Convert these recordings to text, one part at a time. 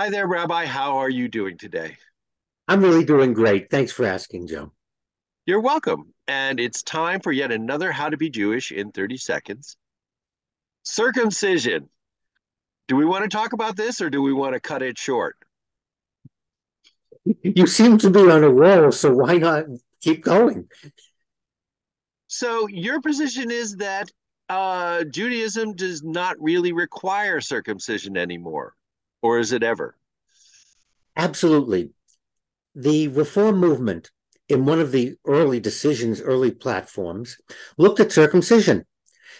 Hi there, Rabbi. How are you doing today? I'm really doing great. Thanks for asking, Joe. You're welcome. And it's time for yet another How to Be Jewish in 30 Seconds. Circumcision. Do we want to talk about this or do we want to cut it short? You seem to be on a roll, so why not keep going? So, your position is that uh, Judaism does not really require circumcision anymore, or is it ever? Absolutely. The Reform movement, in one of the early decisions, early platforms, looked at circumcision.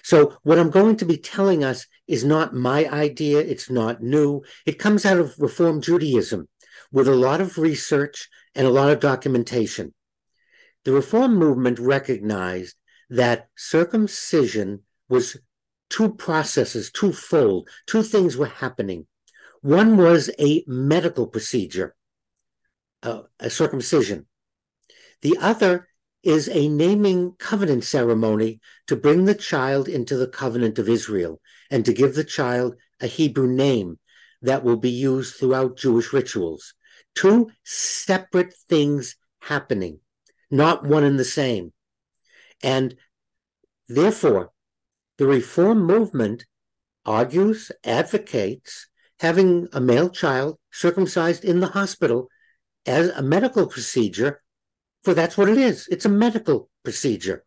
So, what I'm going to be telling us is not my idea, it's not new. It comes out of Reform Judaism with a lot of research and a lot of documentation. The Reform movement recognized that circumcision was two processes, twofold, two things were happening. One was a medical procedure, uh, a circumcision. The other is a naming covenant ceremony to bring the child into the covenant of Israel and to give the child a Hebrew name that will be used throughout Jewish rituals. Two separate things happening, not one and the same. And therefore, the reform movement argues, advocates having a male child circumcised in the hospital as a medical procedure, for that's what it is. It's a medical procedure.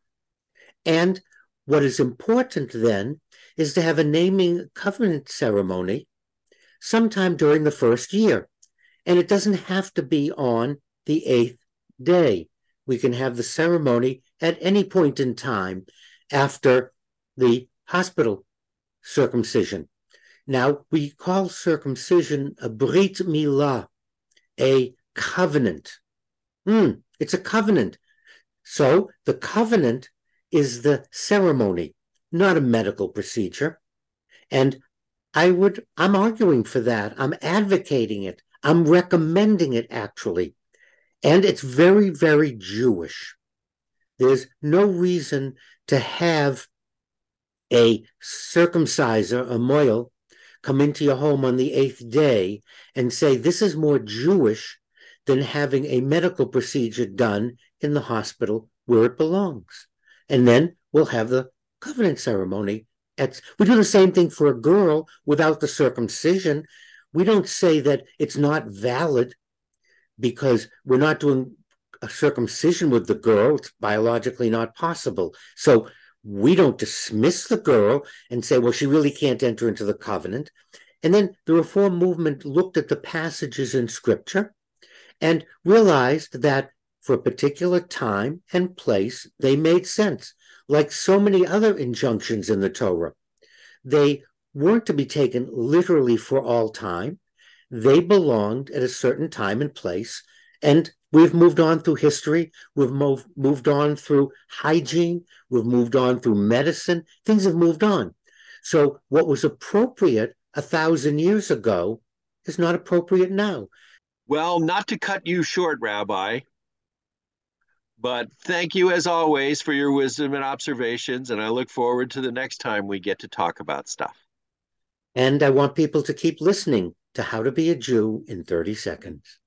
And what is important then is to have a naming covenant ceremony sometime during the first year. And it doesn't have to be on the eighth day. We can have the ceremony at any point in time after the hospital circumcision. Now, we call circumcision a brit milah, a covenant. Mm, it's a covenant. So the covenant is the ceremony, not a medical procedure. And I would, I'm arguing for that. I'm advocating it. I'm recommending it actually. And it's very, very Jewish. There's no reason to have a circumciser, a mohel, come into your home on the eighth day and say, This is more Jewish than having a medical procedure done in the hospital where it belongs. And then we'll have the covenant ceremony. At, we do the same thing for a girl without the circumcision. We don't say that it's not valid because we're not doing a circumcision with the girl. It's biologically not possible. So we don't dismiss the girl and say, well, she really can't enter into the covenant. And then the reform movement looked at the passages in scripture and realized that for a particular time and place, they made sense, like so many other injunctions in the Torah. They weren't to be taken literally for all time. They belonged at a certain time and place, and we've moved on through history. We've moved, moved on through hygiene. We've moved on through medicine. Things have moved on. So, what was appropriate a thousand years ago is not appropriate now. Well, not to cut you short, Rabbi, but thank you as always for your wisdom and observations. And I look forward to the next time we get to talk about stuff. And I want people to keep listening to How to Be a Jew in 30 Seconds.